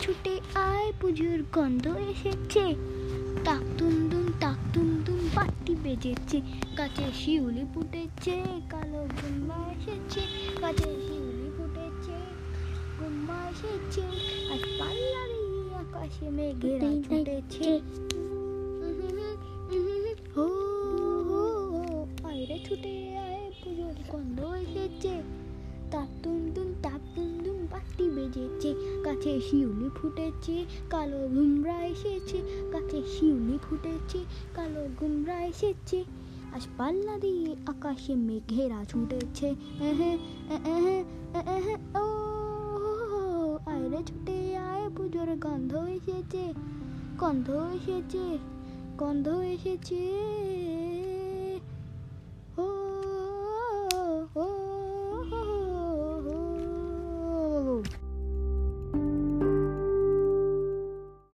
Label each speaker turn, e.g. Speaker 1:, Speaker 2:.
Speaker 1: ছুটে আয় পুজোর গন্ধ এসেছে। তাক তুম দুম টাক তুম দুম বাটি বেজেছে। গাছে শিউলি ফুটেছে কালো গুম্মা এসেছে। গাছে শিউলি ফুটেছে গুম্মা এসেছে। আর পাল্লা আকাশে মেঘেরা ছুটেছে। বেজেছে, গাছে শিউলি ফুটেছে, কালো ঘুমরা এসেছে কাছে শিউলি ফুটেছে, কালো ঘুমরা এসেছে। আজ পাল্লা দিয়ে আকাশে মেঘেরা ছুটেছে ও, আয় রে ছুটে আয়, পুজোর গন্ধ এসেছে গন্ধ এসেছে গন্ধ এসেছে।